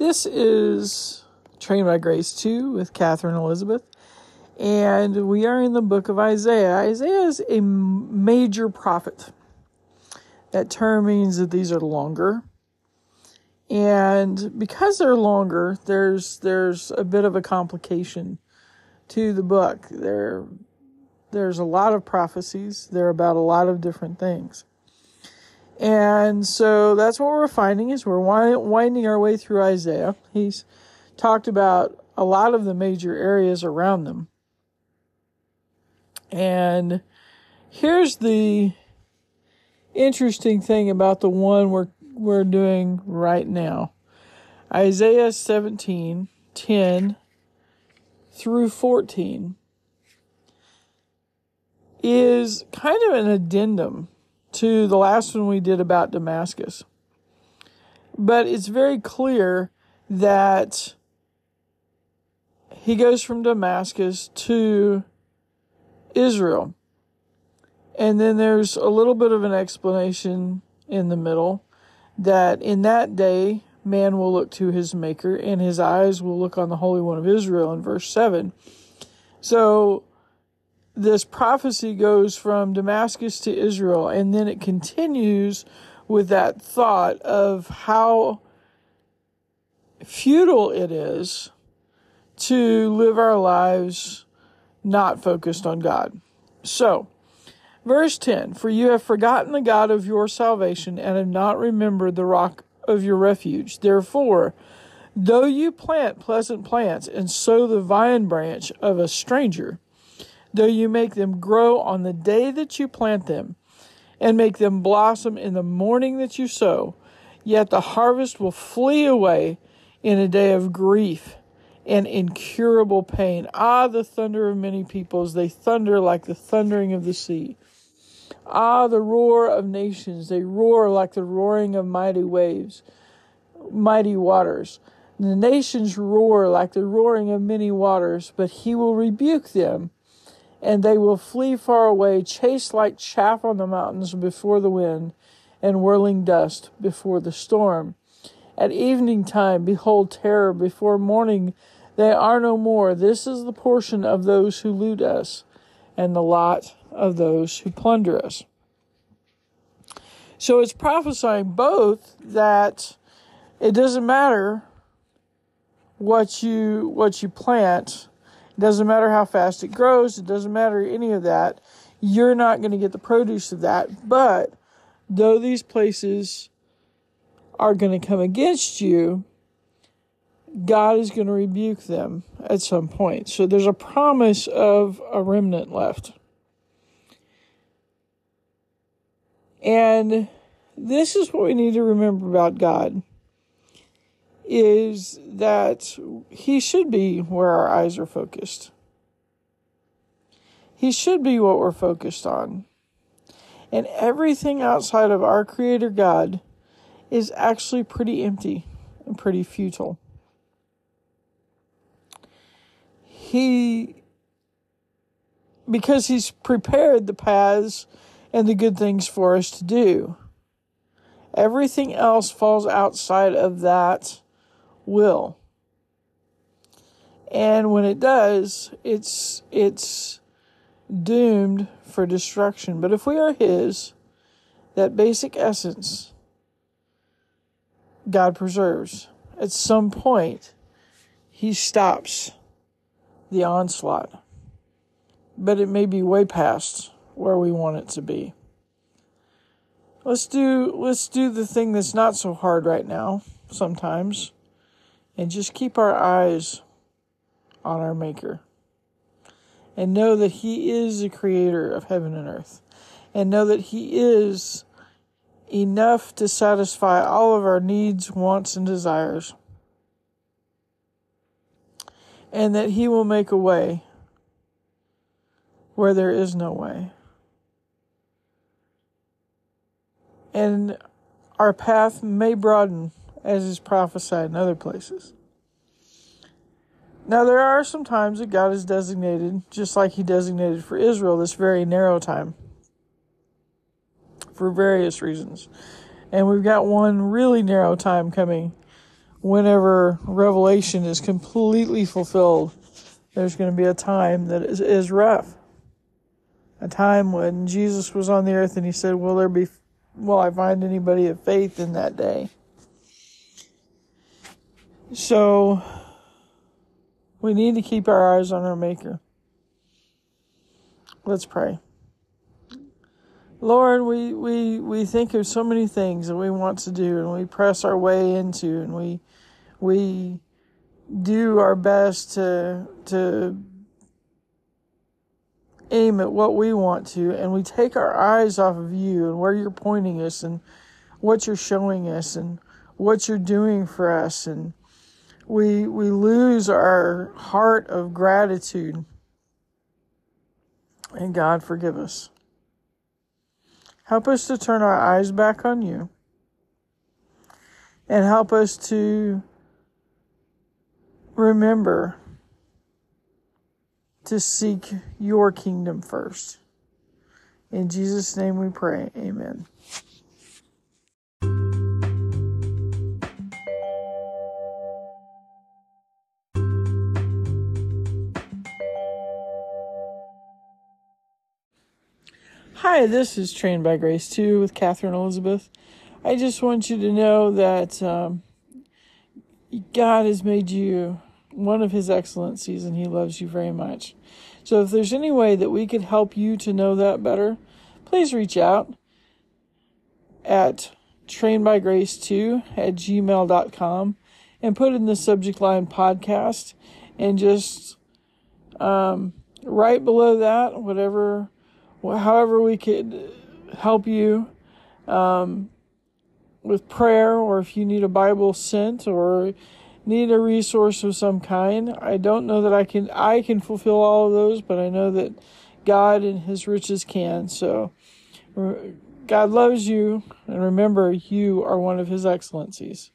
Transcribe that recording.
This is Trained by Grace 2 with Katherine Elizabeth. And we are in the book of Isaiah. Isaiah is a major prophet. That term means that these are longer. And because they're longer, there's there's a bit of a complication to the book. There there's a lot of prophecies. They're about a lot of different things. And so that's what we're finding is we're winding our way through Isaiah. He's talked about a lot of the major areas around them. And here's the interesting thing about the one we're we're doing right now. Isaiah 17, 10 through 14 is kind of an addendum to the last one we did about Damascus. But it's very clear that he goes from Damascus to Israel. And then there's a little bit of an explanation in the middle that in that day man will look to his maker and his eyes will look on the Holy One of Israel in verse 7. So this prophecy goes from Damascus to Israel, and then it continues with that thought of how futile it is to live our lives not focused on God. So, verse 10 For you have forgotten the God of your salvation and have not remembered the rock of your refuge. Therefore, though you plant pleasant plants and sow the vine branch of a stranger, though you make them grow on the day that you plant them, and make them blossom in the morning that you sow, yet the harvest will flee away in a day of grief and incurable pain. Ah, the thunder of many peoples, they thunder like the thundering of the sea. Ah, the roar of nations, they roar like the roaring of mighty waves, mighty waters. The nations roar like the roaring of many waters, but he will rebuke them and they will flee far away, chased like chaff on the mountains before the wind, and whirling dust before the storm. At evening time, behold terror, before morning they are no more. This is the portion of those who loot us, and the lot of those who plunder us. So it's prophesying both that it doesn't matter what you what you plant it doesn't matter how fast it grows, it doesn't matter any of that. You're not going to get the produce of that. But though these places are going to come against you, God is going to rebuke them at some point. So there's a promise of a remnant left. And this is what we need to remember about God is that he should be where our eyes are focused. He should be what we're focused on. And everything outside of our Creator God is actually pretty empty and pretty futile. He, because He's prepared the paths and the good things for us to do. Everything else falls outside of that will. And when it does, it's it's doomed for destruction. But if we are his, that basic essence God preserves. At some point, he stops the onslaught. But it may be way past where we want it to be. Let's do let's do the thing that's not so hard right now sometimes and just keep our eyes on our Maker. And know that He is the creator of heaven and earth. And know that He is enough to satisfy all of our needs, wants, and desires. And that He will make a way where there is no way. And our path may broaden as is prophesied in other places. Now, there are some times that God has designated, just like He designated for Israel, this very narrow time for various reasons. And we've got one really narrow time coming whenever Revelation is completely fulfilled, there's going to be a time that is, is rough. A time when Jesus was on the earth and he said, Will there be, will I find anybody of faith in that day? So, we need to keep our eyes on our Maker. Let's pray. Lord, we, we, we think of so many things that we want to do and we press our way into and we we do our best to to aim at what we want to and we take our eyes off of you and where you're pointing us and what you're showing us and what you're doing for us and we we lose our heart of gratitude and God forgive us Help us to turn our eyes back on you. And help us to remember to seek your kingdom first. In Jesus' name we pray. Amen. Hi, this is Trained by Grace 2 with Katherine Elizabeth. I just want you to know that um, God has made you one of His excellencies and He loves you very much. So, if there's any way that we could help you to know that better, please reach out at trainedbygrace2 at gmail.com and put in the subject line podcast and just um, right below that, whatever however we could help you um, with prayer or if you need a Bible sent or need a resource of some kind. I don't know that I can I can fulfill all of those, but I know that God and his riches can. So God loves you and remember you are one of his excellencies.